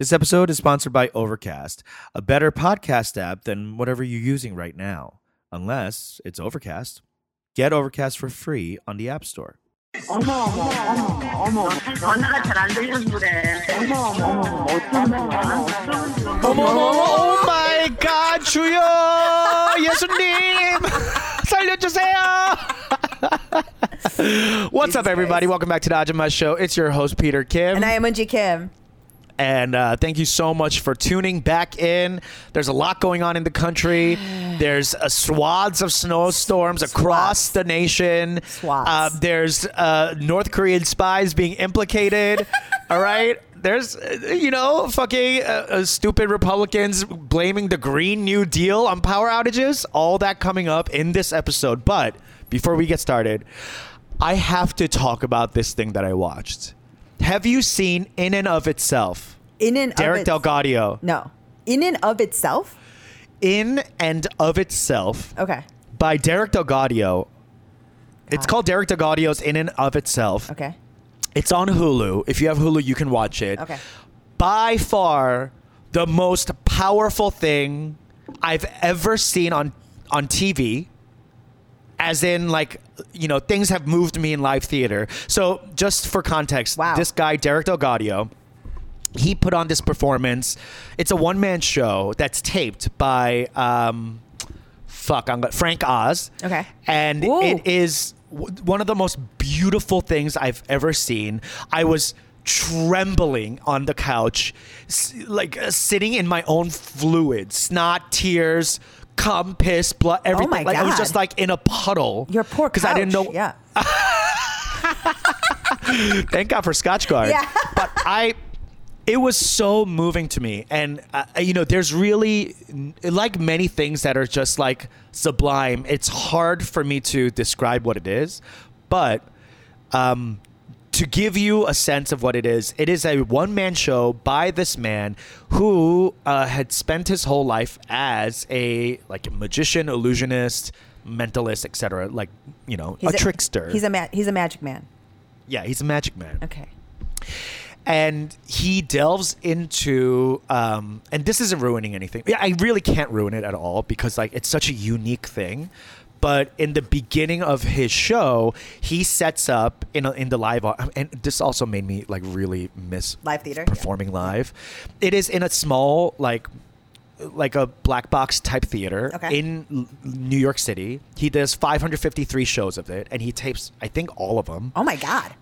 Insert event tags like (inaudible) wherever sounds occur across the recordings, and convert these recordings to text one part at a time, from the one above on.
This episode is sponsored by Overcast, a better podcast app than whatever you're using right now, unless it's Overcast. Get Overcast for free on the App Store. 어머 어머 어머 어머 어머 어머 어머 어쩌면 어머 어머 oh my god 주여 예수님 살려주세요 What's up everybody? Welcome back to the Ajumma show. It's your host Peter Kim. And I am Eunji Kim. And uh, thank you so much for tuning back in. There's a lot going on in the country. (sighs) There's uh, swaths of snowstorms across the nation. Swaths. Uh, there's uh, North Korean spies being implicated. (laughs) all right. There's, uh, you know, fucking uh, stupid Republicans blaming the Green New Deal on power outages. All that coming up in this episode. But before we get started, I have to talk about this thing that I watched. Have you seen In and of Itself? In and Derek of DelGaudio. No. In and of itself? In and of Itself Okay. by Derek DelGaudio. It's called Derek DelGaudio's In and of Itself. Okay. It's on Hulu. If you have Hulu, you can watch it. Okay. By far the most powerful thing I've ever seen on on TV. As in, like, you know, things have moved me in live theater. So, just for context, Wow. this guy, Derek DelGaudio, he put on this performance. It's a one man show that's taped by um, fuck, I'm go- Frank Oz. Okay. and Ooh. it is w- one of the most beautiful things I've ever seen. I was trembling on the couch, s- like uh, sitting in my own fluids, snot, tears. Cum, piss, blood, everything. Oh my like I was just like in a puddle. Your poor because I didn't know. Yeah. (laughs) Thank God for Scotchgard. Yeah. (laughs) but I, it was so moving to me, and uh, you know, there's really like many things that are just like sublime. It's hard for me to describe what it is, but um, to give you a sense of what it is, it is a one man show by this man who uh, had spent his whole life as a like a magician, illusionist, mentalist, etc. Like you know, a, trickster. He's a ma- he's a magic man. yeah, he's a magic man Okay. and he delves into um, and this isn't ruining anything yeah i really can't ruin it at all because like it's such a unique thing but in the beginning of his show he sets up in, a, in the live and this also made me like really miss Live theater, yeah. performing live it is in a small like like a black box type theater Okay. in L- New York City. He does 553 shows of it, and he tapes, I think, all of them. Oh my God.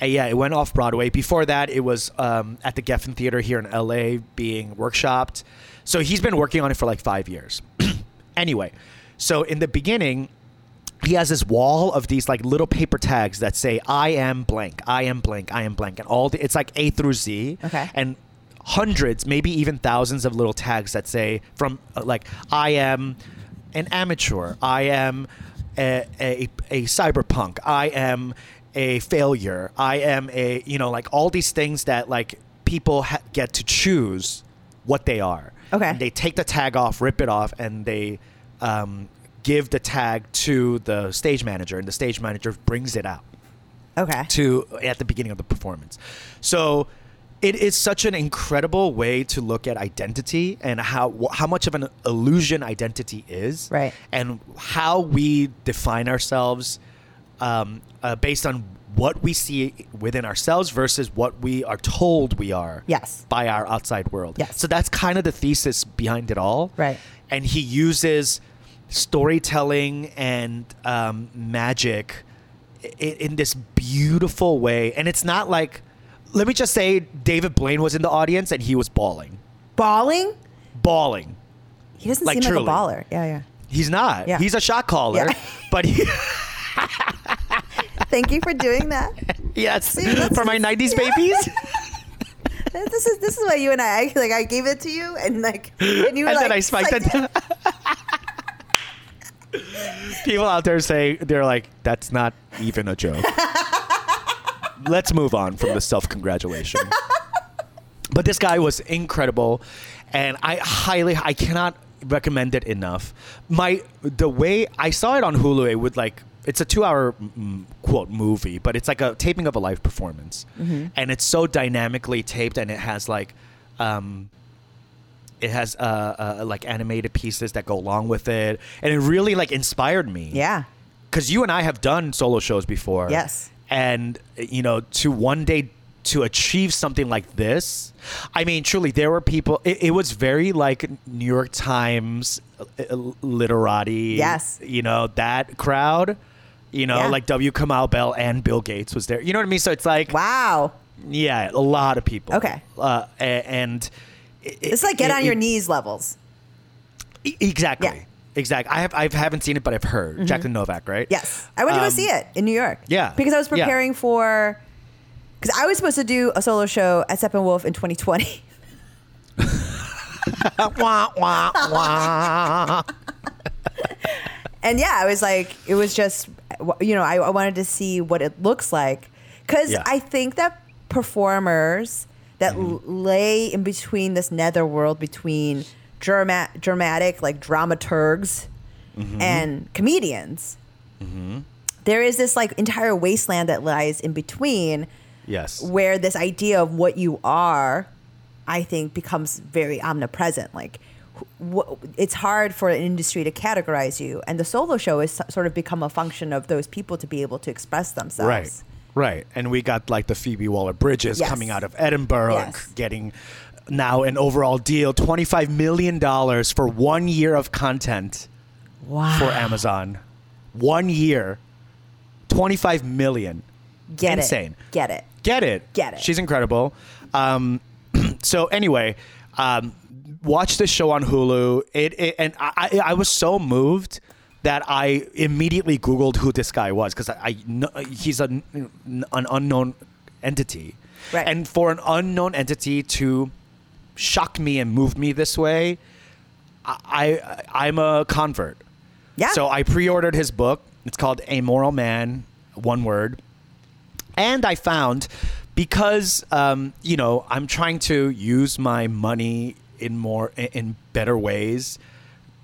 Uh, yeah, it went off Broadway. Before that, it was um, at the Geffen Theater here in LA being workshopped. So he's been working on it for like five years. (clears throat) anyway, so in the beginning, he has this wall of these like little paper tags that say "I am blank," "I am blank," "I am blank," and all the, it's like A through Z. Okay. And hundreds, maybe even thousands of little tags that say from uh, like "I am an amateur," "I am a, a, a cyberpunk," "I am a failure," "I am a you know like all these things that like people ha- get to choose what they are. Okay. And they take the tag off, rip it off, and they um, give the tag to the stage manager, and the stage manager brings it out Okay. to at the beginning of the performance. So it is such an incredible way to look at identity and how how much of an illusion identity is, Right. And how we define ourselves um, uh, based on what we see within ourselves versus what we are told we are Yes. by our outside world. Yes. So that's kind of the thesis behind it all. Right. And he uses storytelling and um, magic in, in this beautiful way. And it's not like, let me just say, David Blaine was in the audience and he was bawling. Balling? Bawling. He doesn't Like seem truly. like a baller. Yeah, yeah. He's not. Yeah. He's a shot caller. Yeah. (laughs) But he, (laughs) Thank you for doing that. yes, See, for my 90s (laughs) yeah. babies. this is this is why you and I like I gave it to you and like and you were and like then I spiked it. People out there say they're like, that's not even a joke. Let's move on from the self congratulation. but this guy was incredible, and I highly, I cannot recommend it enough. My the way I saw it on Hulu, it would like it's a two-hour mm, quote movie, but it's like a taping of a live performance, and it's so dynamically taped, and it has like Um, it has uh, uh, like animated pieces that go along with it, and it really like inspired me. Yeah. because you and I have done solo shows before. Yes. and you know to one day to achieve something like this, I mean, truly, there were people. It, it was very like New York Times uh, literati. Yes. you know that crowd. You know, Yeah. like W. Kamau Bell and Bill Gates was there. You know what I mean? So it's like, Wow. yeah, a lot of people. Okay. uh, and it- It's like get it- on your knees levels. Exactly. Yeah. Mm-hmm. Exactly. I have I haven't seen it, but I've heard Jacqueline Novak, right? Yes. I went to go Um, see it in New York. yeah. Because I was Yeah. preparing for. Because I was supposed to do a solo show at Steppenwolf in 2020. (laughs) (laughs) wah, wah, wah. And yeah, I was like, it was just, you know, I, I wanted to see what it looks like. Because Yeah. I think that performers that mm-hmm. l- lay in between this netherworld between drama- dramatic, like dramaturgs mm-hmm. and comedians, mm-hmm. there is this like entire wasteland that lies in between Yes. where this idea of what you are, I think, becomes very omnipresent. Like, wh- it's hard for an industry to categorize you, and the solo show has so- sort of become a function of those people to be able to express themselves. Right. Right. And we got like the Phoebe Waller Bridges Yes. coming out of Edinburgh and getting now an overall deal $25 million for one year of content Wow. for Amazon. One year. 25 million. Get Insane. it. Get it. Get it. Get it. She's incredible. Um, (clears throat) so anyway, um, watch this show on Hulu. It, it and I, I I was so moved that I immediately Googled who this guy was because I, I he's an an unknown entity, Right. and for an unknown entity to shock me and move me this way, I, I I'm a convert. Yeah. So I pre-ordered his book. It's called Amoral Man, one word. And I found because um, you know I'm trying to use my money in more in better ways,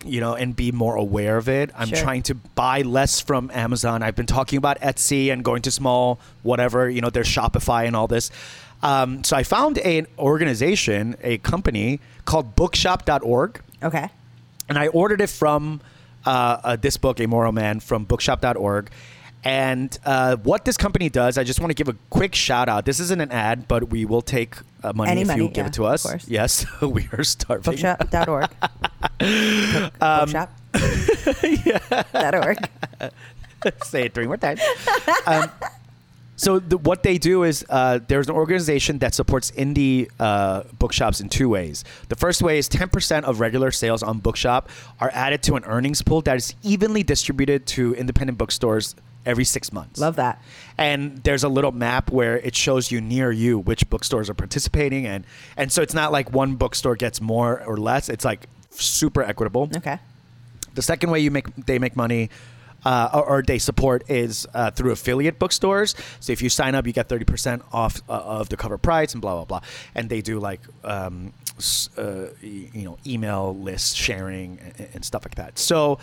you know, and be more aware of it. I'm Sure. trying to buy less from Amazon. I've been talking about Etsy and going to small whatever you know. There's Shopify and all this. Um, so I found an organization, a company called Bookshop.org Okay. and I ordered it from uh, uh, this book, Amoral Man, from bookshop.org. And uh, what this company does, I just want to give a quick shout out. This isn't an ad, but we will take uh, money Any if money, you give yeah, it to us. Yes, (laughs) we are starving. Bookshop.org. Book, Um, bookshop. Dot org. (laughs) (laughs) Say it three more times. um, so the, what they do is uh, there's an organization that supports indie uh, bookshops in two ways. The first way is 10% of regular sales on Bookshop are added to an earnings pool that is evenly distributed to independent bookstores every six months. Love that. and there's a little map where it shows you near you which bookstores are participating and and so it's not like one bookstore gets more or less it's like super equitable Okay. the second way you make they make money uh, or, or they support is uh, through affiliate bookstores. So if you sign up, you get thirty percent off uh, of the cover price and blah blah blah. And they do like um, uh, you know email list sharing and, and stuff like that. So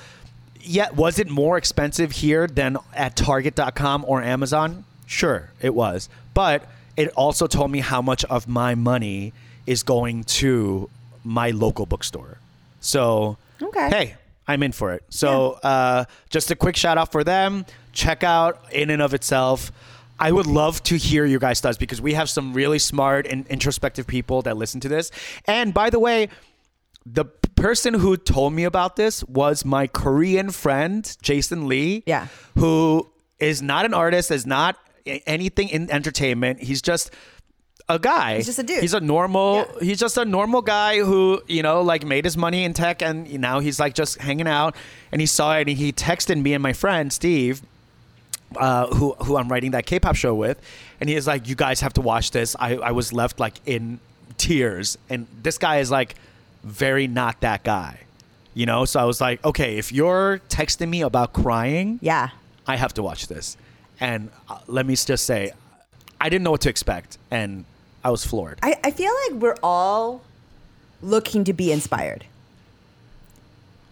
yeah, was it more expensive here than at Target.com or Amazon? Sure, it was, but it also told me how much of my money is going to my local bookstore. So Okay. hey, I'm in for it. So uh, just a quick shout out for them. Check out in and of itself. I would love to hear your guys' thoughts because we have some really smart and introspective people that listen to this. And by the way, the person who told me about this was my Korean friend, Jason Lee. Yeah. Who is not an artist, is not anything in entertainment. He's just a guy. He's just a dude. He's a normal. Yeah. He's just a normal guy who you know like made his money in tech, and now he's like just hanging out. And he saw it, and he texted me and my friend Steve, uh, who who I'm writing that K-pop show with, and he is like, "You guys have to watch this." I I was left like in tears, and this guy is like very not that guy, you know. So I was like, okay, if you're texting me about crying, Yeah. I have to watch this. And uh, let me just say, I didn't know what to expect, and I was floored. I, I feel like we're all looking to be inspired.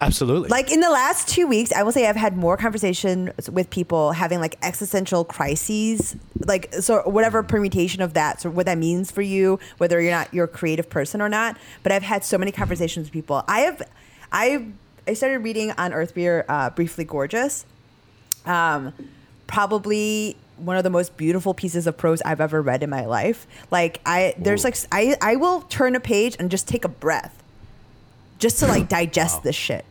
Absolutely. Like in the last two weeks, I will say I've had more conversations with people having like existential crises, like so whatever permutation of that, so what that means for you, whether you're not you're a creative person or not. But I've had so many conversations with people. I have, I I started reading on Earth We're, uh, briefly gorgeous. Um, probably one of the most beautiful pieces of prose I've ever read in my life. Like I, there's like I I will turn a page and just take a breath, just to like (clears throat) digest this shit.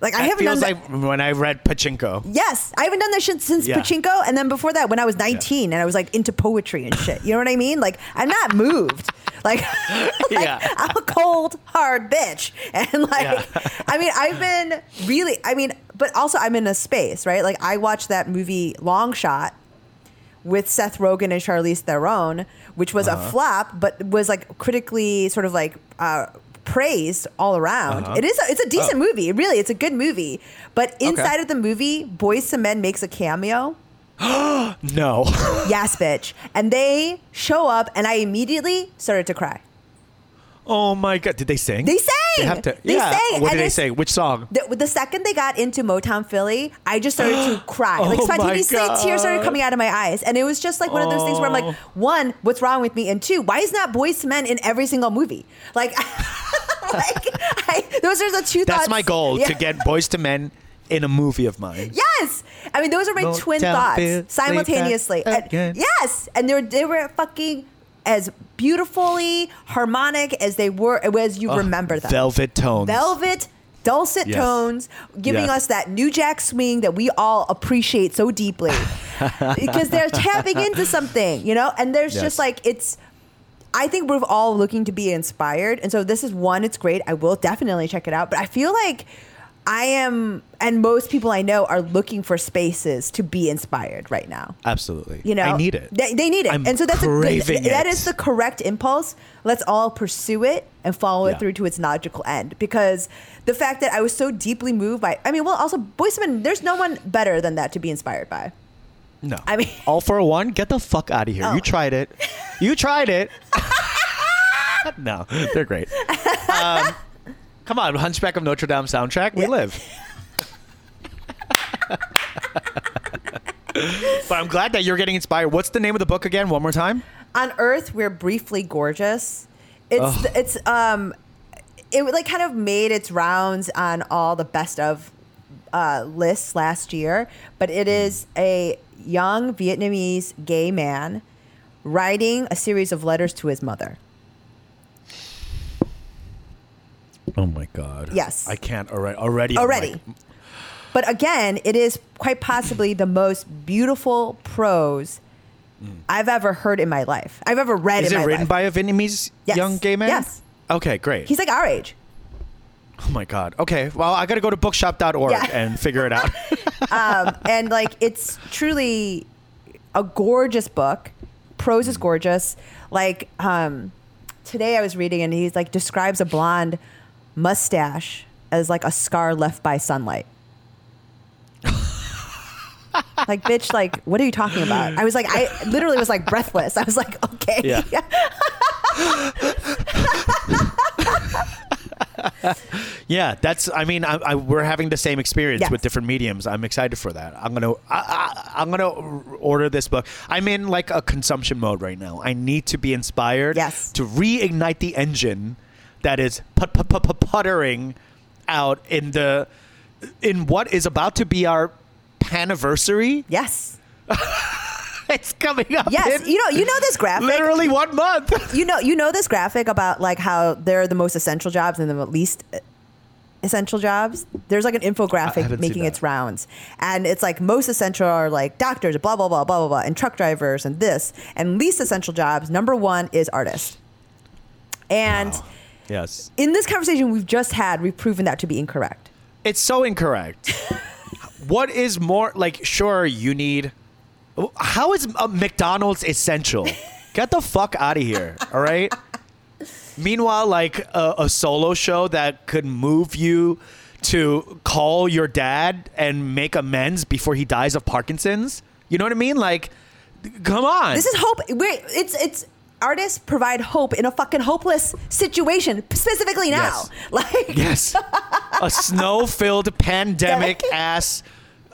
Like I haven't done feels that. like when I read Pachinko. Yes, I haven't done that shit since Yeah. Pachinko, and then before that, when I was 19 and I was like into poetry and shit. You know what I mean? Like I'm not moved. (laughs) Like, (laughs) like, Yeah. I'm a cold, hard bitch, (laughs) and like Yeah. I mean, I've been really. I mean, but also I'm in a space, right? Like I watched that movie Long Shot with Seth Rogen and Charlize Theron, which was Uh-huh. a flop, but was like critically sort of like uh, praised all around. Uh-huh. It is. A, it's a decent Oh. movie. Really, it's a good movie. But inside of the movie, Boyz II Men makes a cameo. (gasps) No. (laughs) Yes, bitch. And they show up, and I immediately started to cry. oh my god. Did they sing? They sang. They have to. They yeah. sang, What did they say? Which song? The, the second they got into Motown Philly, I just started to (gasps) cry. Like Oh spontaneously, tears started coming out of my eyes, and it was just like one of those things where I'm like, Oh. one, what's wrong with me, and two, why is not Boyz II Men in every single movie? Like, (laughs) (laughs) like I, those are the two That's thoughts. my goal Yeah. to get Boyz II Men in a movie of mine. Yes, I mean those are my twin thoughts simultaneously. And- yes, and they were they were fucking as beautifully harmonic as they were as you remember them. Velvet tones. velvet dulcet Yes. tones giving Yes. us that new jack swing that we all appreciate so deeply (laughs) because they're tapping into something you know and there's Yes. just like it's i think we're all looking to be inspired and so this is one it's great i will definitely check it out but i feel like i am and most people i know are looking for spaces to be inspired right now Absolutely. you know, I need it. They, they need it, I'm and so that's a good. That the correct impulse. Let's all pursue it and follow Yeah. it through to its logical end. Because the fact that I was so deeply moved by, I mean, well, also Boyz II Men. There's no one better than that to be inspired by. No. I mean- all for one. Get the fuck out of here. Oh. You tried it. You tried it. (laughs) no, they're great. Um, come on, Hunchback of Notre Dame soundtrack. We Yeah. live. (laughs) but I'm glad that you're getting inspired. What's the name of the book again? One more time. On Earth, we're briefly gorgeous. It's it's um, it like kind of made its rounds on all the best of uh, lists last year, but it is a young Vietnamese gay man writing a series of letters to his mother. Oh my god. Yes. I can't already. Already. Already. like, but again, it is quite possibly the most beautiful prose I've ever heard in my life. I've ever read is it written life. by a Vietnamese Yes. young gay man? Yes. Okay, great. He's like our age. Oh my god. Okay. Well, I got to go to bookshop.org Yeah. and figure it out. (laughs) Um, and like it's truly a gorgeous book. Prose is gorgeous. Like um, today I was reading and he's like describes a blonde mustache as like a scar left by sunlight. (laughs) like bitch like what are you talking about i was like i literally was like breathless i was like okay Yeah. (laughs) Yeah, that's. I mean, I, I, we're having the same experience Yes. with different mediums. I'm excited for that. I'm gonna. I, I, I'm gonna order this book. I'm in like a consumption mode right now. I need to be inspired. Yes. To reignite the engine that is put, put, put, put, puttering out in the in what is about to be our anniversary. yes (laughs) It's coming up. yes in you know you know this graphic literally one month. you know you know this graphic about like how they're the most essential jobs and the least essential jobs there's like an infographic making its rounds and it's like most essential are like doctors blah blah blah blah blah blah and truck drivers and this and least essential jobs number one is artist and yes. in this conversation we've just had we've proven that to be incorrect It's so incorrect. (laughs) what is more like? Sure, you need. How is uh, McDonald's essential? (laughs) Get the fuck out of here! All right. Meanwhile, like a, a solo show that could move you to call your dad and make amends before he dies of Parkinson's. You know what I mean? Like, come on. this is hope wait it's it's artists provide hope in a fucking hopeless situation, specifically now. Yes. (laughs) Like, Yes. a snow filled (laughs) pandemic ass,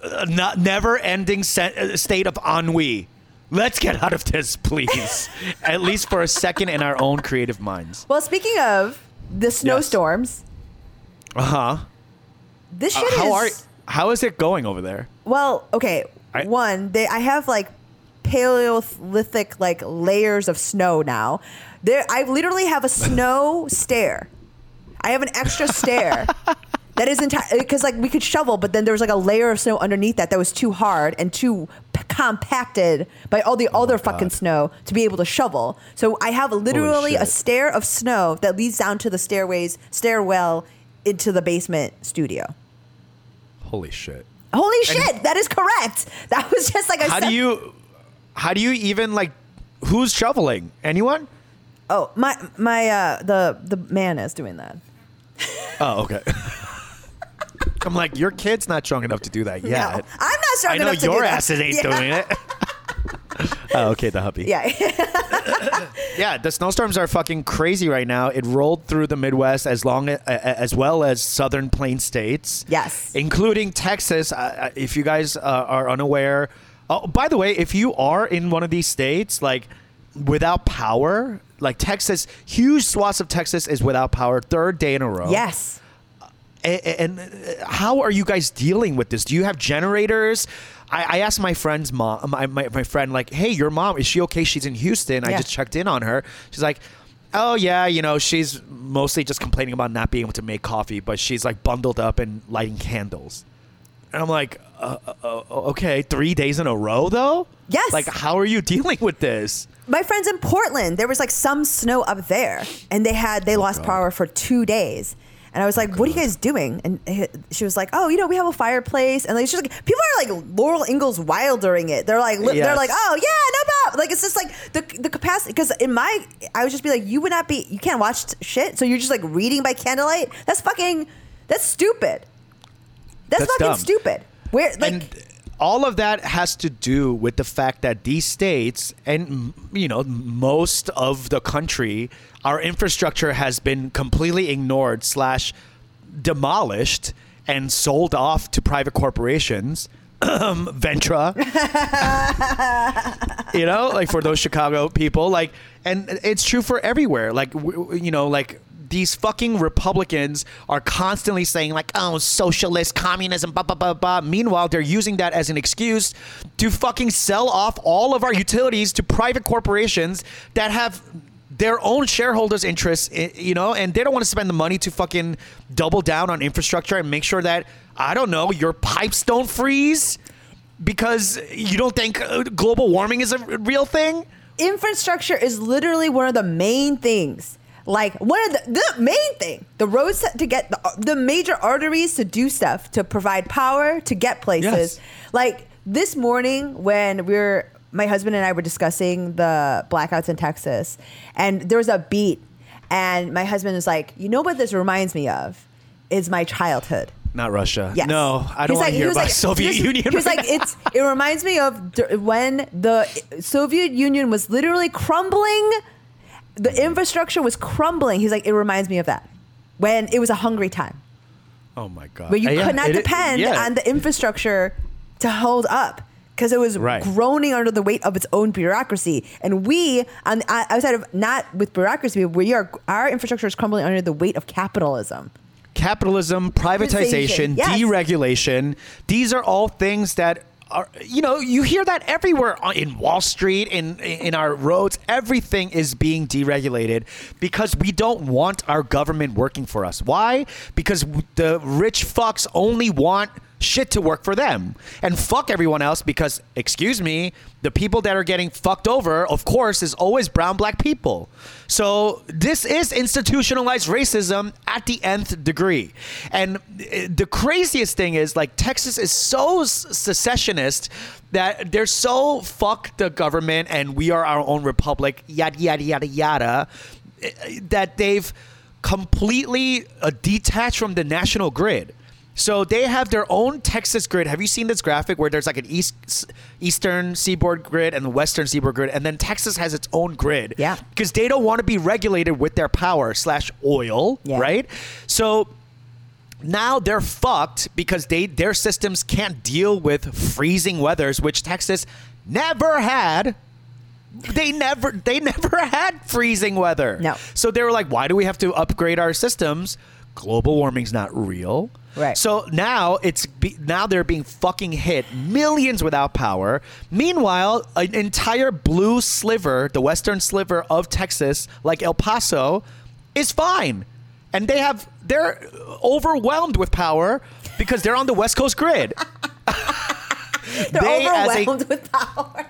uh, not, never ending se- uh, state of ennui. Let's get out of this, please. (laughs) At least for a second in our own creative minds. well, speaking of the snowstorms, Uh huh. this shit how is. are how is it going over there? Well, okay. I- One, they I have like Paleolithic like layers of snow now. There, I literally have a snow (laughs) stair. I have an extra stair (laughs) that is entire because like we could shovel, but then there was like a layer of snow underneath that that was too hard and too p- compacted by all the other fucking snow to be able to shovel. So I have literally a shit. stair of snow that leads down to the stairways stairwell into the basement studio. Holy shit. Holy shit, that is correct. That was just like a How do you how do you even like who's shoveling? Anyone? Oh, my my uh the the man is doing that. Oh, okay. (laughs) I'm like, your kid's not strong enough to do that yet. No, I'm not strong I know enough to do your that. asses ain't Yeah. doing it. (laughs) oh, okay, the hubby. Yeah. (laughs) Yeah, the snowstorms are fucking crazy right now. It rolled through the Midwest as long a- a- as well as southern plain states. Yes. including Texas. Uh, if you guys uh, are unaware, oh, by the way, if you are in one of these states, like without power, like Texas, huge swaths of Texas is without power, third day in a row. yes. And, uh, how are you guys dealing with this? Do you have generators? I, I asked my friend's mom, my, my, my friend, like, hey, your mom, is she okay? She's in Houston. I just checked in on her. She's like, oh, yeah, you know, she's mostly just complaining about not being able to make coffee, but she's like bundled up and lighting candles. And I'm like, uh, uh, uh, okay, three days in a row, though? Yes. Like, how are you dealing with this? My friends in Portland, there was like some snow up there, and they had they lost God. power for two days. And I was like, "What are you guys doing?" And he- she was like, "Oh, you know, we have a fireplace." And like, she's like, "People are like Laurel Ingalls Wildering it. They're like, li- they're like, oh yeah, no problem." Like it's just like the the capacity. Because in my, I would just be like, you would not be, you can't watch t- shit, so you're just like reading by candlelight. That's fucking, that's stupid. That's, That's fucking dumb. stupid. Where like. and all of that has to do with the fact that these states and you know most of the country our infrastructure has been completely ignored slash demolished and sold off to private corporations. (clears throat) Ventra. (laughs) You know like for those chicago people like and it's true for everywhere. Like you know like these fucking republicans are constantly saying like oh socialist communism blah blah blah blah meanwhile they're using that as an excuse to fucking sell off all of our utilities to private corporations that have their own shareholders interests you know and they don't want to spend the money to fucking double down on infrastructure and make sure that i don't know your pipes don't freeze because you don't think uh, global warming is a real thing? infrastructure is literally one of the main things. Like one of the, the main thing, the roads to get the, the major arteries to do stuff, to provide power, to get places. Yes. Like this morning when we are my husband and I were discussing the blackouts in Texas, and there was a beat, and my husband was like, "You know what this reminds me of? Is my childhood." Not Russia. Yes. No, I don't He's want like- to he hear about like- Soviet was- Union. He was right like, now. (laughs) it's. It reminds me of d- when the Soviet Union was literally crumbling. The infrastructure was crumbling. He's like, it reminds me of that when it was a hungry time oh my god. where you Uh, yeah, could not it- depend yeah. on the infrastructure to hold up because it was Right. groaning under the weight of its own bureaucracy. And we, on outside of not with bureaucracy, we are our infrastructure is crumbling under the weight of capitalism. capitalism, privatization, Privatization, yes. deregulation. These are all things that are you know you hear that everywhere in Wall Street in in our roads. Everything is being deregulated because we don't want our government working for us. Why? Because the rich fucks only want shit to work for them. And fuck everyone else because excuse me the people that are getting fucked over of course is always brown black people. So this is institutionalized racism at the nth degree. And uh, the craziest thing is like texas is so secessionist that they're so fuck the government and we are our own republic yada yada yada yada uh, that they've completely uh, detached from the national grid So they have their own Texas grid. Have you seen this graphic where there's like an east eastern seaboard grid and the western seaboard grid, and then Texas has its own grid? Yeah. Because they don't want to be regulated with their power slash oil, Yeah. right? So now they're fucked because they their systems can't deal with freezing weathers, which Texas never had. They never they (laughs) never had freezing weather. No. So they were like, why do we have to upgrade our systems? Global warming's not real. Right. So now it's be, now they're being fucking hit millions without power. Meanwhile, an entire blue sliver, the western sliver of Texas, like El Paso, is fine. And they have they're overwhelmed with power because they're on the West Coast grid. (laughs) They're They, as a- overwhelmed with power.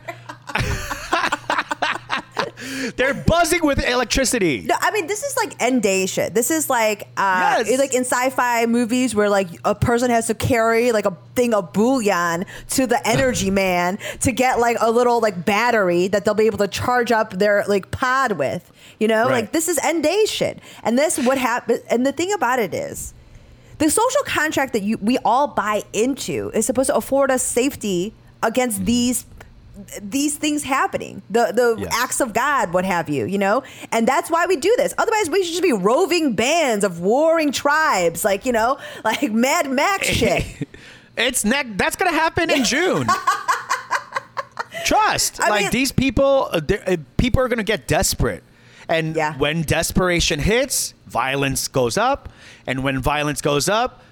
They're buzzing with electricity. No, I mean this is like end day shit. This is like uh Yes. it's like in sci-fi movies where like a person has to carry like a thing of bullion to the energy (laughs) man to get like a little like battery that they'll be able to charge up their like pod with. You know, Right. like this is end day shit. And this what happened and the thing about it is the social contract that you we all buy into is supposed to afford us safety against these these things happening the the Yes. acts of god what have you you know and that's why we do this otherwise we should just be roving bands of warring tribes like you know (laughs) like mad max shit (laughs) It's neck. That's gonna happen in (laughs) June. Trust. I like mean- these people, uh, uh, people are gonna get desperate, and Yeah. when desperation hits, violence goes up, and when violence goes up,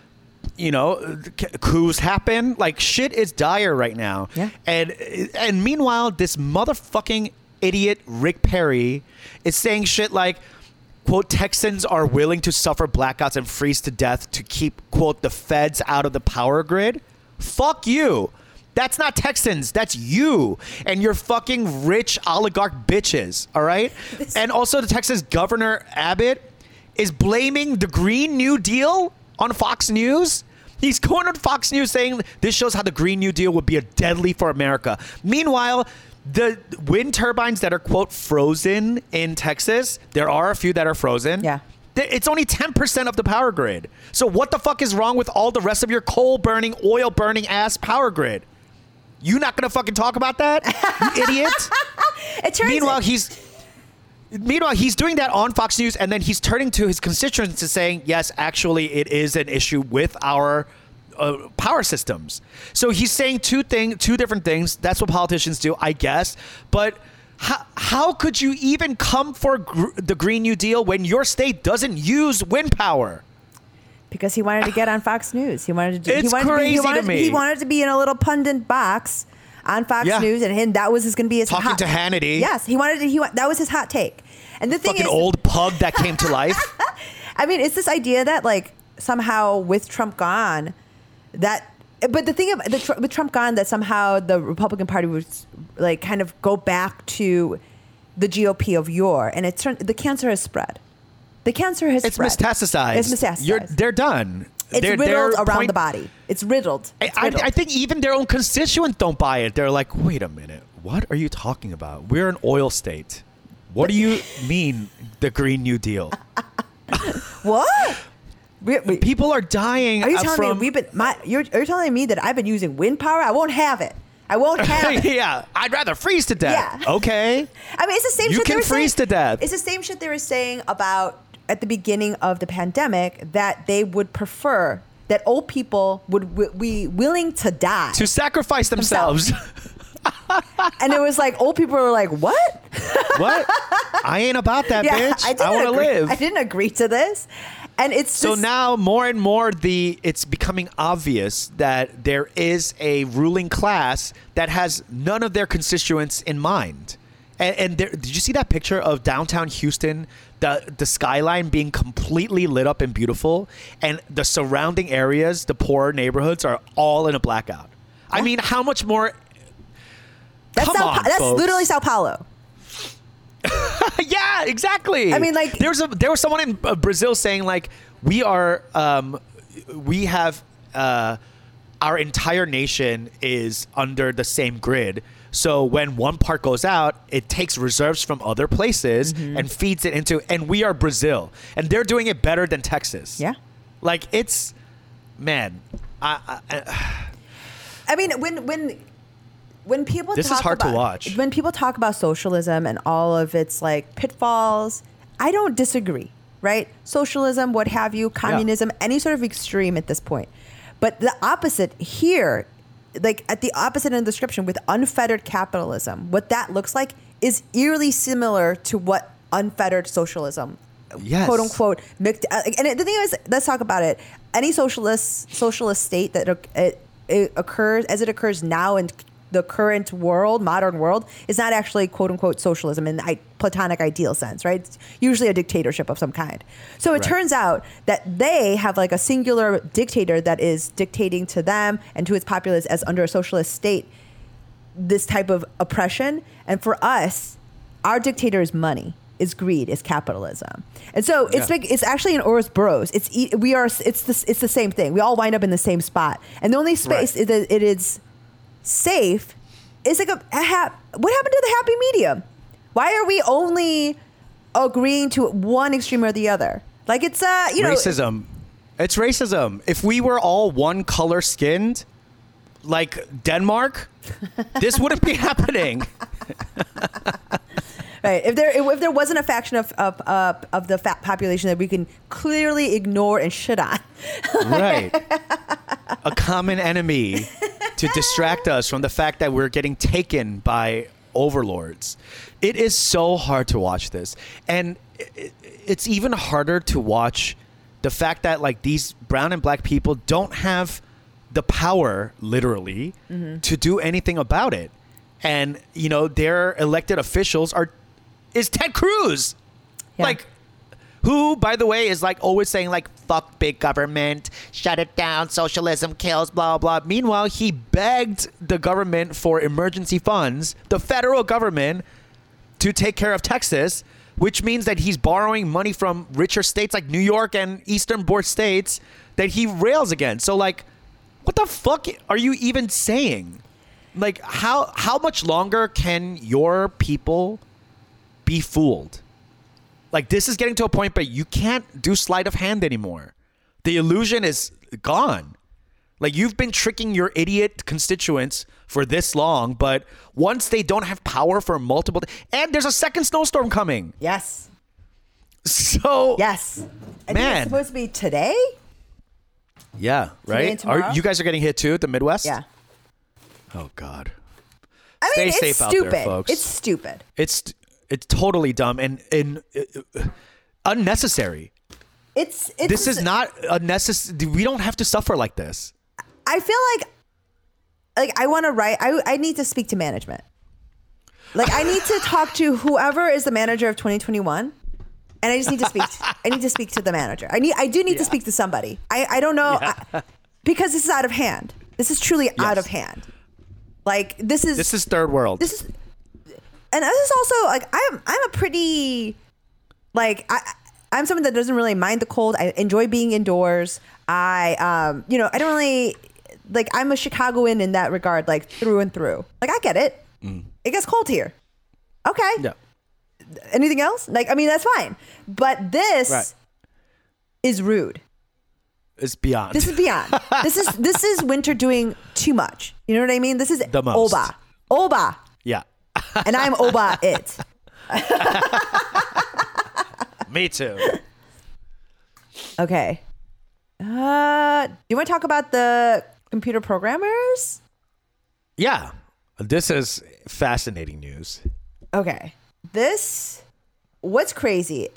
you know, coups happen. Like shit is dire right now. Yeah. And and meanwhile, this motherfucking idiot Rick Perry is saying shit like. Quote, Texans are willing to suffer blackouts and freeze to death to keep, quote, the feds out of the power grid. Fuck you. That's not Texans. That's you and your fucking rich oligarch bitches. All right. (laughs) And also, the Texas governor Abbott is blaming the Green New Deal on Fox News. He's going on Fox News saying this shows how the Green New Deal would be a deadly for America. Meanwhile, the wind turbines that are quote frozen in Texas, there are a few that are frozen. Yeah. It's only 10% of the power grid. So what the fuck is wrong with all the rest of your coal burning, oil burning ass power grid? You not gonna fucking talk about that, you (laughs) idiot? it turns Meanwhile, he's meanwhile he's doing that on Fox News, and then he's turning to his constituents and saying, "Yes, actually, it is an issue with our." Uh, power systems. So he's saying two thing, two different things. That's what politicians do, I guess. But how, how could you even come for gr- the Green New Deal when your state doesn't use wind power? because he wanted to get on Fox News. He wanted to. Do, he It's wanted to be, crazy he to wanted, me. He wanted to be in a little pundit box on Fox Yeah. News, and him, that was going to be his Talking hot, to Hannity. Yes, he wanted to. He that was his hot take. And the thing Fucking is, old pug that came to life. (laughs) I mean, it's this idea that like somehow with Trump gone, that. But the thing about the, with Trump gone, that somehow the Republican Party would like kind of go back to the GOP of yore, and it turned the cancer has spread. The cancer has It's spread. metastasized. It's metastasized. You're, they're done. It's They're- riddled they're around point- the body. It's riddled. It's I, riddled. I think even their own constituents don't buy it. They're like, wait a minute, what are you talking about? We're an oil state. What do you mean the Green New Deal? (laughs) what? We, we, People are dying are you telling from. me we've been? My, you're, are you telling me that I've been using wind power? I won't have it. I won't (laughs) have it. yeah, I'd rather freeze to death. Yeah. Okay. I mean, it's the same You shit they can freeze saying, to death. It's the same shit they were saying about at the beginning of the pandemic that they would prefer that old people would w- be willing to die. To sacrifice themselves. (laughs) and it was like old people were like, "What? what? I ain't about that, bitch. I, didn't want to live. I didn't agree to this." And it's So this- now more and more the it's becoming obvious that there is a ruling class that has none of their constituents in mind. And, and there, did you see that picture of downtown Houston, the the skyline being completely lit up and beautiful, and the surrounding areas, the poorer neighborhoods, are all in a blackout. I mean, how much more? that's come Sao on, that's folks. literally Sao Paulo. (laughs) yeah, exactly. I mean, like- there's a there was someone in uh, Brazil saying like we are um, we have uh, our entire nation is under the same grid. So when one part goes out, it takes reserves from other places Mm-hmm. and feeds it into. And we are Brazil, and they're doing it better than Texas. Yeah. like it's man, I, I, I I mean, when when when people This is talk hard to watch. When people talk about socialism and all of its like pitfalls, I don't disagree. Right? Socialism, what have you, communism, any sort of extreme at this point. But the opposite here, like at the opposite end of the description with unfettered capitalism, what that looks like is eerily similar to what unfettered socialism Yes. quote unquote mixed, uh, and the thing is let's talk about it any socialist socialist state that it, it occurs as it occurs now in the current world modern world is not actually quote unquote socialism in the platonic ideal sense right it's usually a dictatorship of some kind so it Right. turns out that they have like a singular dictator that is dictating to them and to its populace as under a socialist state this type of oppression. And for us, our dictator is money, is greed, is capitalism. And so it's Yeah. like it's actually in ouroboros. It's we are it's the, it's the same thing. We all wind up in the same spot, and the only space Right. that it is safe is like a, a hap- what happened to the happy medium? Why are we only agreeing to one extreme or the other? Like it's uh you know racism. It's racism. If we were all one color skinned, like Denmark, this wouldn't be (laughs) happening. (laughs) Right. If there if there wasn't a faction of of uh, of the fat population that we can clearly ignore and shit on, (laughs) Right. A common enemy to distract us from the fact that we're getting taken by overlords. It is so hard to watch this. And it's even harder to watch the fact that like these brown and black people don't have the power literally mm-hmm. to do anything about it. And you know, their elected officials are is Ted Cruz. Yeah. Like who, by the way, is like always saying like "fuck big government, shut it down, socialism kills," blah blah. Meanwhile, he begged the government for emergency funds, the federal government, to take care of Texas, which means that he's borrowing money from richer states like New York and eastern board states that he rails against. So like, what the fuck are you even saying? Like, how how much longer can your people be fooled? Like this is getting to a point, but you can't do sleight of hand anymore. The illusion is gone. Like you've been tricking your idiot constituents for this long, but once they don't have power for multiple, and there's a second snowstorm coming, yes, so yes, I Man. it's supposed to be today. yeah, right. and? Are you guys are getting hit too? At the Midwest? Yeah, Oh God, I Stay mean it's out there, stupid. folks. It's stupid. it's it's totally dumb and and uh, unnecessary. It's, it's This is not unnecessary. We don't have to suffer like this. I feel like like I want to write. I I need to speak to management. Like I need to (laughs) talk to whoever is the manager of 2021, and I just need to speak. To, I need to speak to the manager. I need. I do need to speak to somebody. I I don't know I- because this is out of hand. This is truly out of hand. Like this is This is third world. this is and this is also like I'm I'm a pretty like I I'm someone that doesn't really mind the cold. I enjoy being indoors. I um you know I don't really like I'm a Chicagoan in that regard, like through and through. Like I get it. It gets cold here. Okay. yeah. Anything else? Like I mean that's fine. But this Right. is rude. It's beyond. This is beyond. (laughs) this is this is winter doing too much. You know what I mean? This is The most. Oba. Oba. And I'm Oba it. (laughs) Me too. Okay. Uh, do you want to talk about the computer programmers? Yeah. This is fascinating news. Okay. This, what's crazy?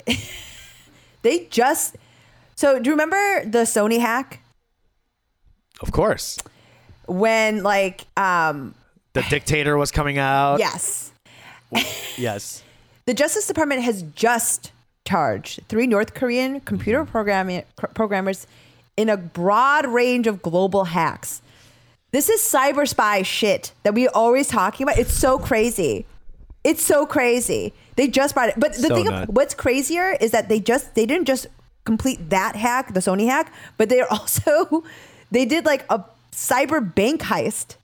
(laughs) they just, so do you remember the Sony hack Of course. when like, um, The (laughs) dictator was coming out. yes, Yes. the Justice Department has just charged three North Korean computer mm-hmm. programming programmers in a broad range of global hacks. This is cyber spy shit that we always talking about. It's so crazy. It's so crazy. They just brought it. But the So thing, of, what's crazier is that they just they didn't just complete that hack, the Sony hack, but they're (laughs) also they did like a cyber bank heist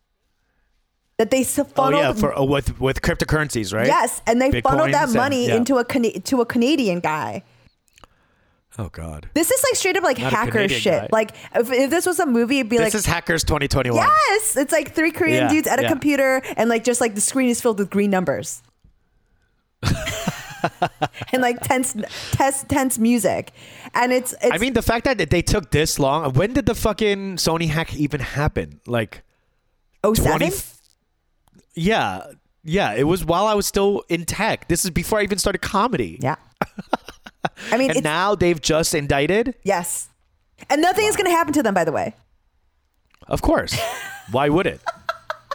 that they Oh funneled yeah, for uh, with with cryptocurrencies, right? Yes, and they funneled that Bitcoins and- money yeah. into a Cana- to a Canadian guy. Oh God. This is like straight up like Not hacker shit. guy. Like if, if this was a movie, it'd be This like this is Hackers 2021. yes, it's like three Korean Yeah, dudes at a computer, and like just like the screen is filled with green numbers. (laughs) and like tense, tense, tense music, and it's, it's I mean, the fact that they took this long. When did the fucking Sony hack even happen? Like 07? 20. Yeah, yeah. It was while I was still in tech. This is before I even started comedy. Yeah. (laughs) I mean, And now they've just indicted. yes, and nothing is going to happen to them. By the way, Of course. (laughs) Why would it?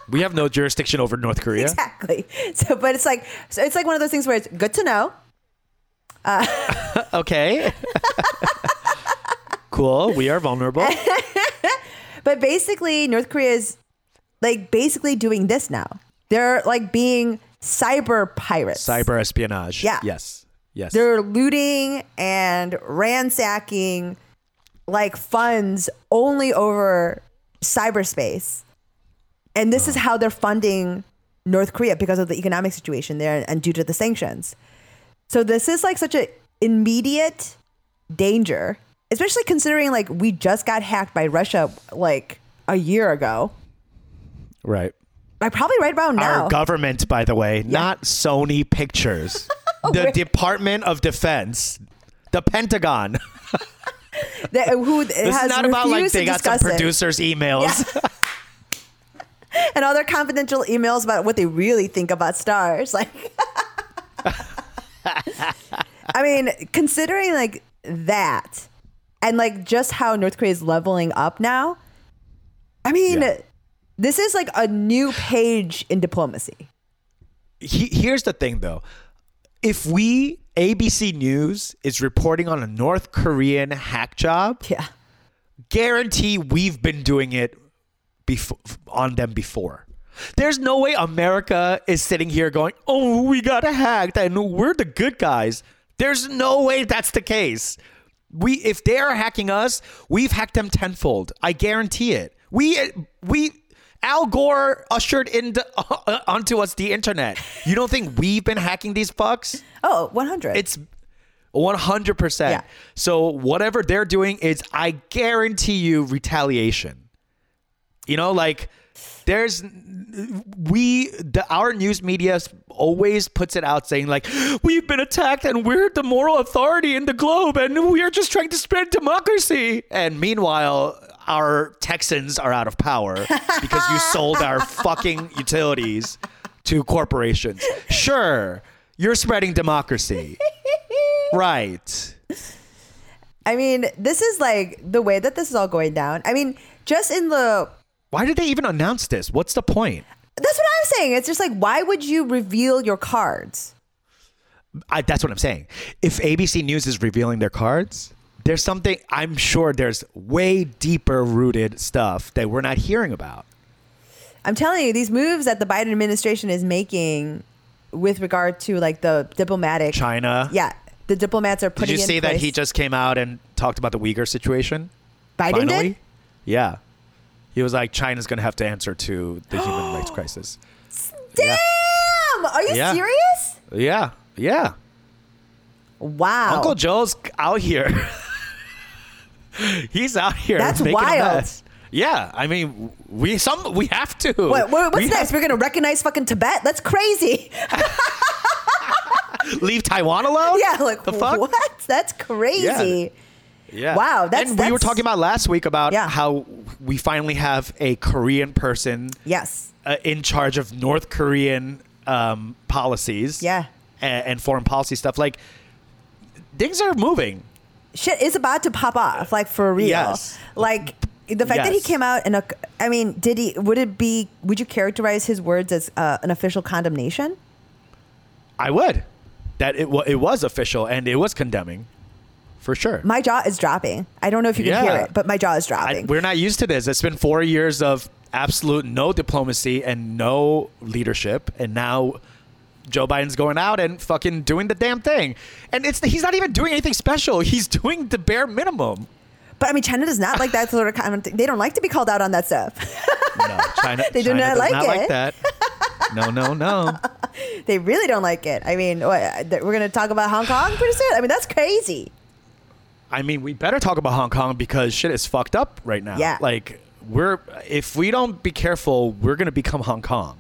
We have no jurisdiction over North Korea. exactly. (laughs) So, but it's like, so it's like one of those things where it's good to know. Uh, okay. cool. We are vulnerable. But basically, North Korea is like basically doing this now. They're like being cyber pirates. Cyber espionage. Yeah. Yes. Yes. They're looting and ransacking like funds only over cyberspace. And this is how they're funding North Korea because of the economic situation there and due to the sanctions. So this is like such an immediate danger, especially considering like we just got hacked by Russia like a year ago. right. I probably right about now. Our government, by the way, not Sony Pictures. (laughs) Oh, the Where- Department of Defense. The Pentagon. (laughs) that, who (laughs) This has is not about like they got some it. producers' emails. and other confidential emails about what they really think about stars. Like, I mean, considering like that, and like just how North Korea is leveling up now. I mean, Yeah. This is like a new page in diplomacy. he, here's the thing though. If we abc news is reporting on a north korean hack job Yeah, guarantee we've been doing it before on them before. There's no way america is sitting here going oh we got hacked and we're the good guys. There's no way that's the case. We if they're hacking us we've hacked them tenfold. I guarantee it. We we Al Gore ushered into (laughs) onto us the internet. You don't think we've been hacking these fucks? oh, 100. It's 100%. Yeah. So whatever they're doing is I guarantee you retaliation. You know like there's we the our news media always puts it out saying like we've been attacked and we're the moral authority in the globe and we're just trying to spread democracy and meanwhile our Texans are out of power because you sold our (laughs) fucking utilities to corporations. Sure, you're spreading democracy. Right. I mean, this is like the way that this is all going down. I mean, just in the Why did they even announce this? What's the point? that's what I'm saying. It's just like, why would you reveal your cards? I, that's what I'm saying. If ABC News is revealing their cards, there's something I'm sure there's way deeper rooted stuff that we're not hearing about. I'm telling you, these moves that the Biden administration is making with regard to like the diplomatic China. Yeah, the diplomats are Did putting. you in see that he just came out and talked about the Uyghur situation? Biden finally? did? Yeah. He was like, China's going to have to answer to the human (gasps) rights crisis. Damn! Are you Yeah. serious? Yeah. Yeah. Wow. Uncle Joe's out here. (laughs) (laughs) He's out here. That's wild. Yeah, I mean, we some we have to. What, what, what's We next? have- We're gonna recognize fucking Tibet? That's crazy. (laughs) leave Taiwan alone? yeah, like the fuck? what? That's crazy. Yeah. Wow, that's- and we were talking about last week about Yeah. how we finally have a Korean person Yes. uh, in charge of North Korean um, policies. Yeah. And, and foreign policy stuff. Like things are moving. Shit is about to pop off, like for real. Yes. Like the fact that he came out and I mean, did he? Would it be? Would you characterize his words as uh, an official condemnation? I would. That it, it was official and it was condemning, for sure. My jaw is dropping. I don't know if you can hear it, but my jaw is I, dropping. we're not used to this. It's been four years of absolute no diplomacy and no leadership, and now Joe Biden's going out and fucking doing the damn thing. And it's he's not even doing anything special. He's doing the bare minimum. but I mean, China does not like that sort of comment. They don't like to be called out on that stuff. No, China. (laughs) They do China not does like not like that. No, no, no. (laughs) they really don't like it. I mean, what, we're going to talk about Hong Kong pretty soon. I mean, that's crazy. I mean, we better talk about Hong Kong because shit is fucked up right now. Yeah. Like we're if we don't be careful, we're gonna become Hong Kong.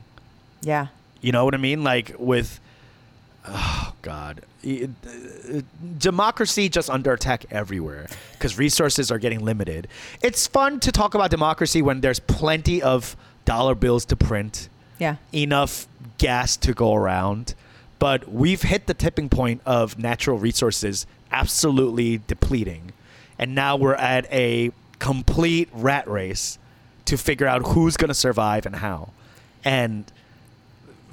Yeah. You know what I mean? Like with, oh God, uh, democracy just under attack everywhere because resources are getting limited. It's fun to talk about democracy when there's plenty of dollar bills to print, Yeah. enough gas to go around, but we've hit the tipping point of natural resources absolutely depleting, and now we're at a complete rat race to figure out who's going to survive and how, and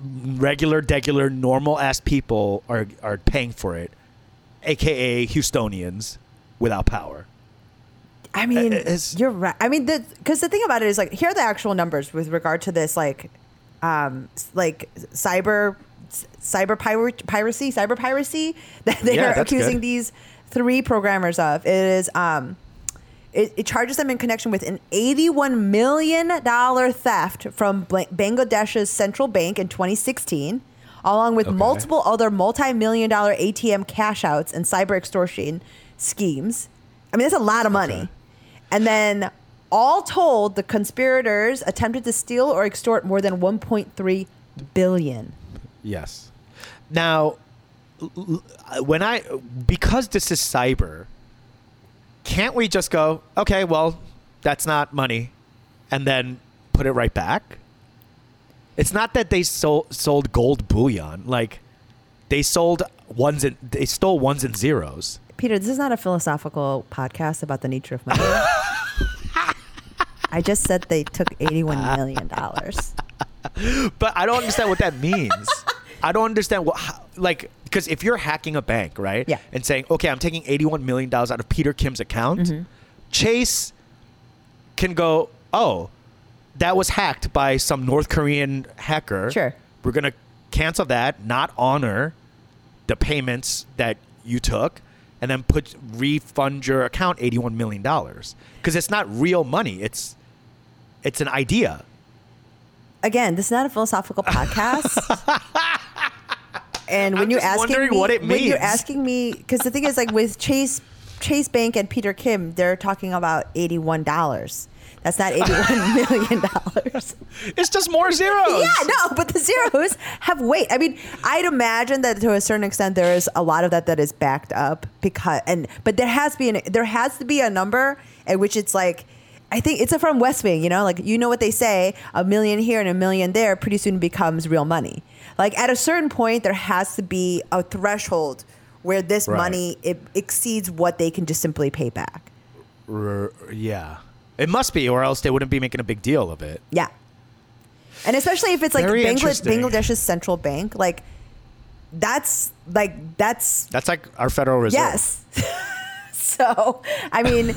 regular, degular, normal ass people are are paying for it, aka Houstonians without power. I mean, it's- you're right. I mean, because the, thing about it is, like, here are the actual numbers with regard to this, like, um, like cyber, cyber pir- piracy, cyber piracy (laughs) that they Yeah, are accusing good. these three programmers of. It is, um, it, it charges them in connection with an eighty-one million dollar theft from Bangladesh's central bank in 2016, along with Okay. multiple other multi-million dollar ATM cash outs and cyber extortion schemes. I mean, that's a lot of money. Okay. And then, all told, the conspirators attempted to steal or extort more than 1.3 billion. Yes. Now, when I because this is cyber, can't we just go, okay, well, that's not money, and then put it right back? It's not that they sold sold gold bullion, like they sold ones and they stole ones and zeros. Peter, this is not a philosophical podcast about the nature of money. (laughs) I just said they took 81 million dollars. (laughs) But I don't understand what that means. I don't understand what, how, like, because if you're hacking a bank, right? Yeah. And saying, okay, I'm taking $81 million out of Peter Kim's account, Mm-hmm. Chase can go, oh, that was hacked by some North Korean hacker. Sure. We're going to cancel that, not honor the payments that you took, and then put refund your account $81 million. Because it's not real money. It's, it's an idea. Again, this is not a philosophical (laughs) podcast. And when I'm you're asking me, what it when you're asking me, because the thing is, like with Chase, Chase Bank and Peter Kim, they're talking about 81 dollars. That's not (laughs) 81 million dollars. It's just more zeros. Yeah, no, but the zeros have weight. I mean, I'd imagine that to a certain extent there is a lot of that that is backed up because and but there has been there has to be a number at which it's like I think it's from West Wing, you know, like you know what they say, a million here and a million there pretty soon becomes real money. Like at a certain point there has to be a threshold where this Right. money it exceeds what they can just simply pay back. R- yeah. It must be, or else they wouldn't be making a big deal of it. Yeah. And especially if it's like Bangladesh's central bank, like that's like that's That's like our Federal Reserve. yes. (laughs) so I mean,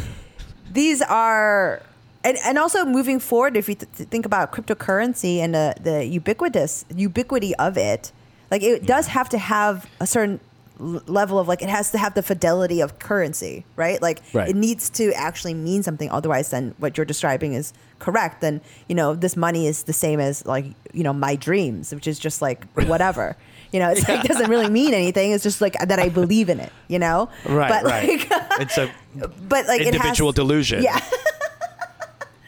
these are. And, and also moving forward, if you th- th- think about cryptocurrency and the, the ubiquitous ubiquity of it, like it mm-hmm. does have to have a certain level of like it has to have the fidelity of currency, right? Like Right. it needs to actually mean something. Otherwise, then what you're describing is correct. Then you know this money is the same as like you know my dreams, which is just like (laughs) whatever. You know, it's like doesn't really mean anything. It's just like that I believe in it. You know, Right, But right. like, it's a (laughs) but like individual it has, delusion. Yeah, (laughs)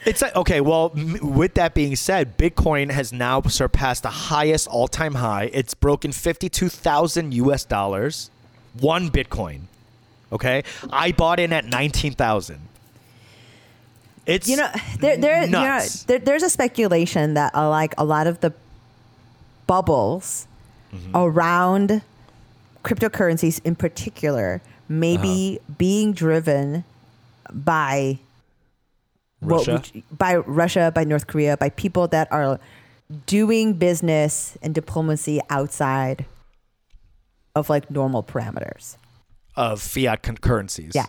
It's like, okay, well, m- with that being said, Bitcoin has now surpassed the highest all time high. It's broken 52,000 US dollars. One Bitcoin. Okay? I bought in at 19,000. It's you know, there there you know, there there's a speculation that uh, like a lot of the bubbles Mm-hmm. around cryptocurrencies in particular maybe Uh-huh. being driven by Russia? we- by Russia, by North Korea, by people that are doing business and diplomacy outside of like normal parameters. of fiat currencies. Yeah.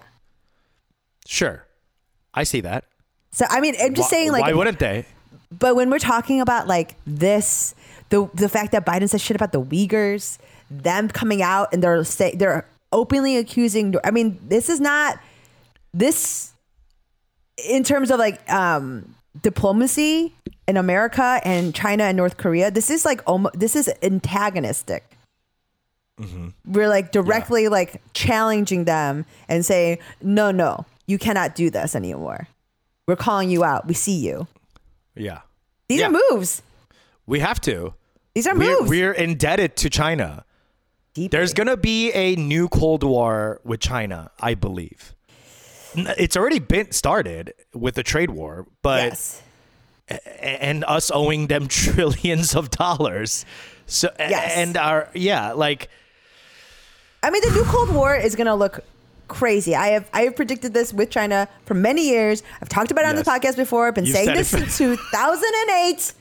Sure. I see that. So I mean, I'm just Why- saying, like, why wouldn't they? But when we're talking about like this, the the fact that Biden said shit about the Uyghurs, them coming out and they're say they're openly accusing. I mean, this is not this in terms of like um diplomacy in America and China and North Korea. This is like almost this is antagonistic. We're like directly like challenging them and saying, "No, no, you cannot do this anymore. We're calling you out. We see you." Yeah. These Yeah. are moves. We have to. These are We're, moves. we're indebted to China. Deeply. There's going to be a new Cold War with China, I believe. It's already been started with the trade war, but yes. and us owing them (laughs) trillions of dollars. So Yes. and our yeah, like I mean, the new Cold War is going to look crazy. I have I have predicted this with China for many years. I've talked about it on the podcast before. I've been You've saying this since 2008.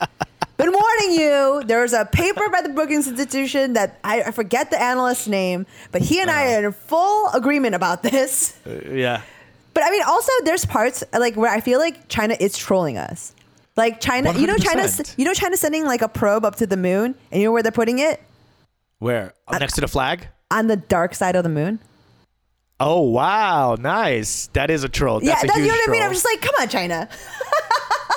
(laughs) been warning you. There's a paper by the Brookings Institution that I, I forget the analyst's name, but he and I Uh-huh. are in full agreement about this. yeah. But I mean, also there's parts like where I feel like China is trolling us. Like China, you know, China's you know, China's sending like a probe up to the moon, and you know where they're putting it Where? Next to the flag? on the dark side of the moon. Oh wow, nice. That is a troll. That's yeah, a that's, you know what I mean. I'm just like, come on, China. (laughs)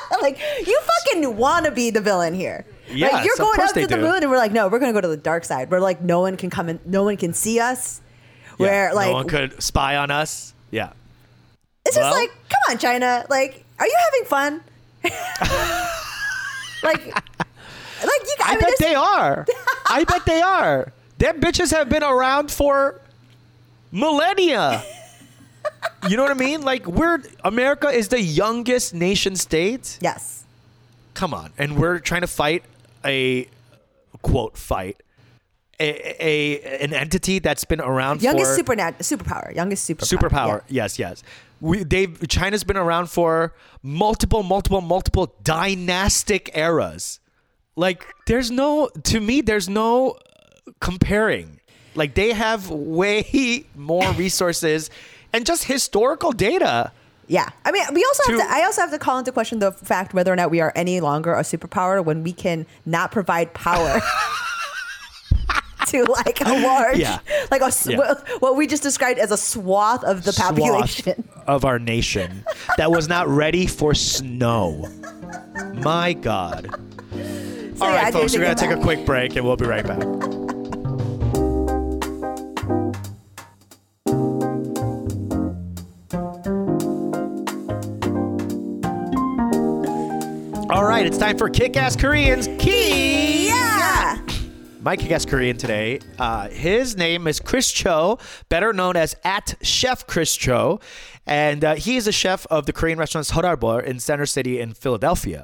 (laughs) like you fucking want to be the villain here. Yes, like, you're going up to the do. moon, and we're like, no, we're gonna go to the dark side. We're like, no one can come and no one can see us. Yeah, Where like no one could spy on us. Yeah. it's just like, come on, China. Like, are you having fun? (laughs) like, like you. I, I, mean, bet they are. I bet they are. Them bitches have been around for millennia. You know what I mean? Like we're America is the youngest nation state. Yes. Come on, and we're trying to fight a quote fight a, a an entity that's been around Youngest for supernat superpower. Youngest superpower. superpower. Yeah. Yes, yes. We they've China's been around for multiple, multiple, multiple dynastic eras. Like there's no to me, there's no comparing. Like they have way (laughs) more resources and just historical data. Yeah. I mean, we also have To- I also have to call into question the fact whether or not we are any longer a superpower when we can not provide power (laughs) to like a large, Yeah. like a, Yeah. what, what we just described as a swath of the swath population. of our nation that was not ready for snow. My God. So, All yeah, right, folks, we're going to take a quick break and we'll be right back. Time for Kick Ass Koreans. Key! Yeah. My kick ass Korean today. Uh, his name is Chris Cho, better known as at Chef Chris Cho, and uh, he is a chef of the Korean restaurant Sorarbor in Center City in Philadelphia.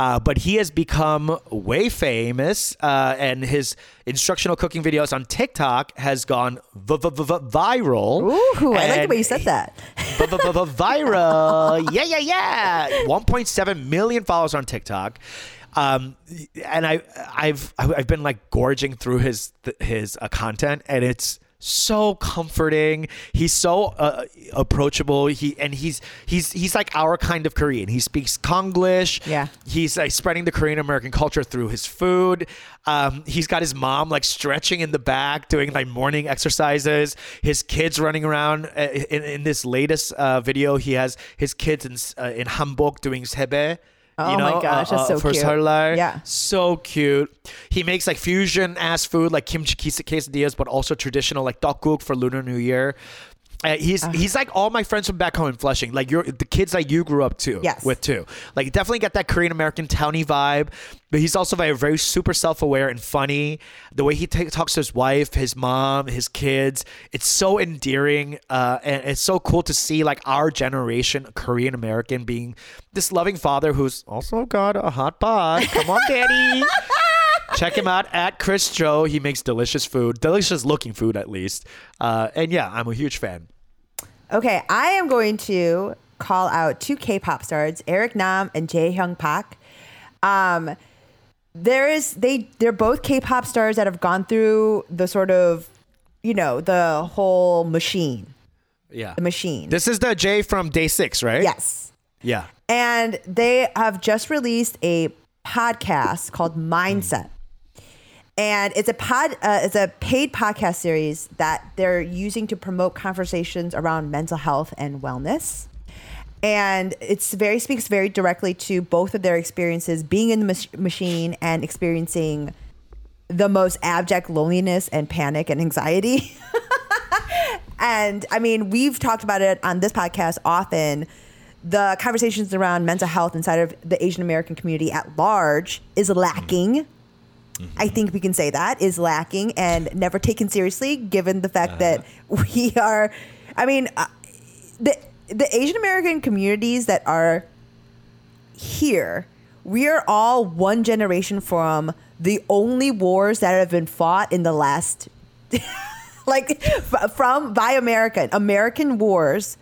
Uh, but he has become way famous, uh, and his instructional cooking videos on TikTok has gone v- v- v- viral. Ooh, I like the way you said that. viral. (laughs) Yeah, yeah, yeah. 1.7 million followers on TikTok. Um, and I, I've, I've been like gorging through his, his uh, content, and it's so comforting. He's so uh, approachable. He and he's he's he's like our kind of Korean. He speaks Konglish. Yeah. He's like spreading the Korean American culture through his food. Um, he's got his mom like stretching in the back, doing like morning exercises. His kids running around. Uh, in, in this latest uh, video, he has his kids in uh, in hanbok doing sebae. Oh you my gosh, uh, that's uh, so for cute. Yeah. so cute. He makes like fusion ass food, like kimchi quesadillas, but also traditional like tteokguk for Lunar New Year. Uh, he's he's like all my friends from back home in Flushing, like you're the kids that you grew up to Yes. with too. Like definitely got that Korean American towny vibe, but he's also very very super self aware and funny. The way he ta- talks to his wife, his mom, his kids, it's so endearing, uh, and it's so cool to see like our generation Korean American being this loving father who's also got a hot bod. Come on, daddy. (laughs) Check him out at Chris Cho. He makes delicious food, delicious looking food at least. Uh, and yeah, I'm a huge fan. Okay, I am going to call out two K-pop stars, Eric Nam and Jae Hyung Pak. Um, there is they they're both K-pop stars that have gone through the sort of you know the whole machine, Yeah. the machine. This is the J from DAY6, right? yes, Yeah. and they have just released a podcast called Mindset. And it's a pod, uh, it's a paid podcast series that they're using to promote conversations around mental health and wellness. And it's very speaks very directly to both of their experiences being in the mach- machine and experiencing the most abject loneliness and panic and anxiety. (laughs) and I mean, we've talked about it on this podcast often. The conversations around mental health inside of the Asian American community at large is lacking. I think we can say that is lacking and never taken seriously, given the fact that (laughs) we are. I mean, uh, the the Asian American communities that are here, we are all one generation from the only wars that have been fought in the last, (laughs) like, from by American American wars.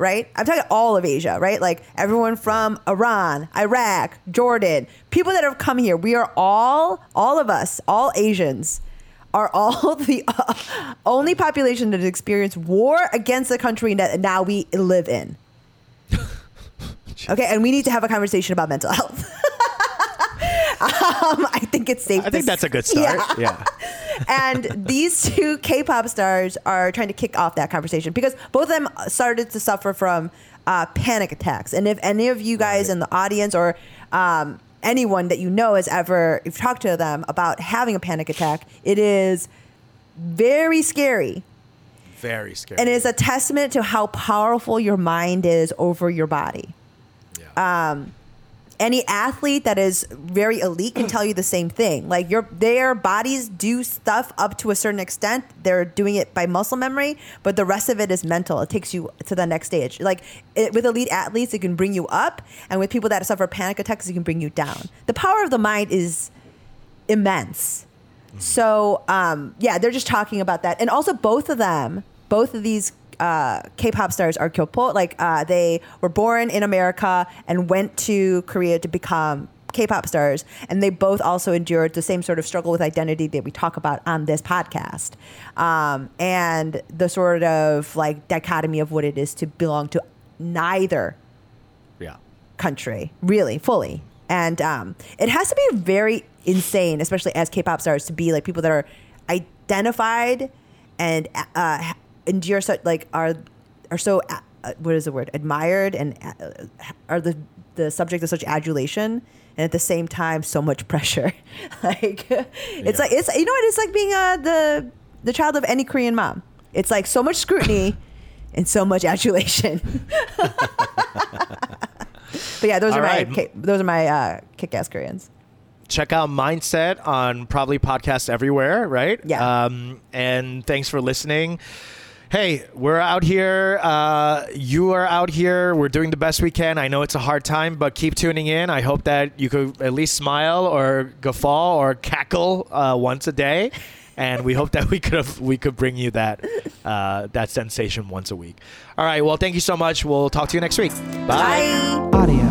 Right, I'm talking all of Asia. Right, like everyone from Iran, Iraq, Jordan, people that have come here. We are all, all of us, all Asians, are all (laughs) the uh, only population that has experienced war against the country that now we live in. (laughs) Okay, and we need to have a conversation about mental health. (laughs) um, I think it's safe. I think that's a good start. Yeah. Yeah. (laughs) and these two K-pop stars are trying to kick off that conversation because both of them started to suffer from uh, panic attacks. And if any of you guys Right. in the audience or um, anyone that you know has ever you've talked to them about having a panic attack, it is very scary. Very scary. And it's a testament to how powerful your mind is over your body. yeah. Um, any athlete that is very elite can tell you the same thing. Like your their bodies do stuff up to a certain extent. They're doing it by muscle memory, but the rest of it is mental. It takes you to the next stage. Like it, with elite athletes, it can bring you up, and with people that suffer panic attacks, it can bring you down. The power of the mind is immense. So um, yeah, they're just talking about that, and also both of them, both of these uh, K-pop stars are Kyopo. Like uh, they were born in America and went to Korea to become K-pop stars, and they both also endured the same sort of struggle with identity that we talk about on this podcast, um, and the sort of like dichotomy of what it is to belong to neither yeah. country, really, fully. And um, it has to be very insane, especially as K-pop stars, to be like people that are identified and uh, endure such like are are so uh, what is the word admired and uh, are the the subject of such adulation and at the same time so much pressure. (laughs) like it's Yeah. like it's you know what it's like being uh, the the child of any Korean mom. It's like so much scrutiny (laughs) and so much adulation. (laughs) But yeah, those All are right. my those are my uh, kick-ass Koreans. check out Mindset on probably podcasts everywhere, right? Yeah. Um, and thanks for listening. Hey, we're out here. Uh, you are out here. We're doing the best we can. I know it's a hard time, but keep tuning in. I hope that you could at least smile or guffaw or cackle uh, once a day. And we hope that we could have, we could bring you that uh, that sensation once a week. All right. Well, thank you so much. We'll talk to you next week. Bye. Audio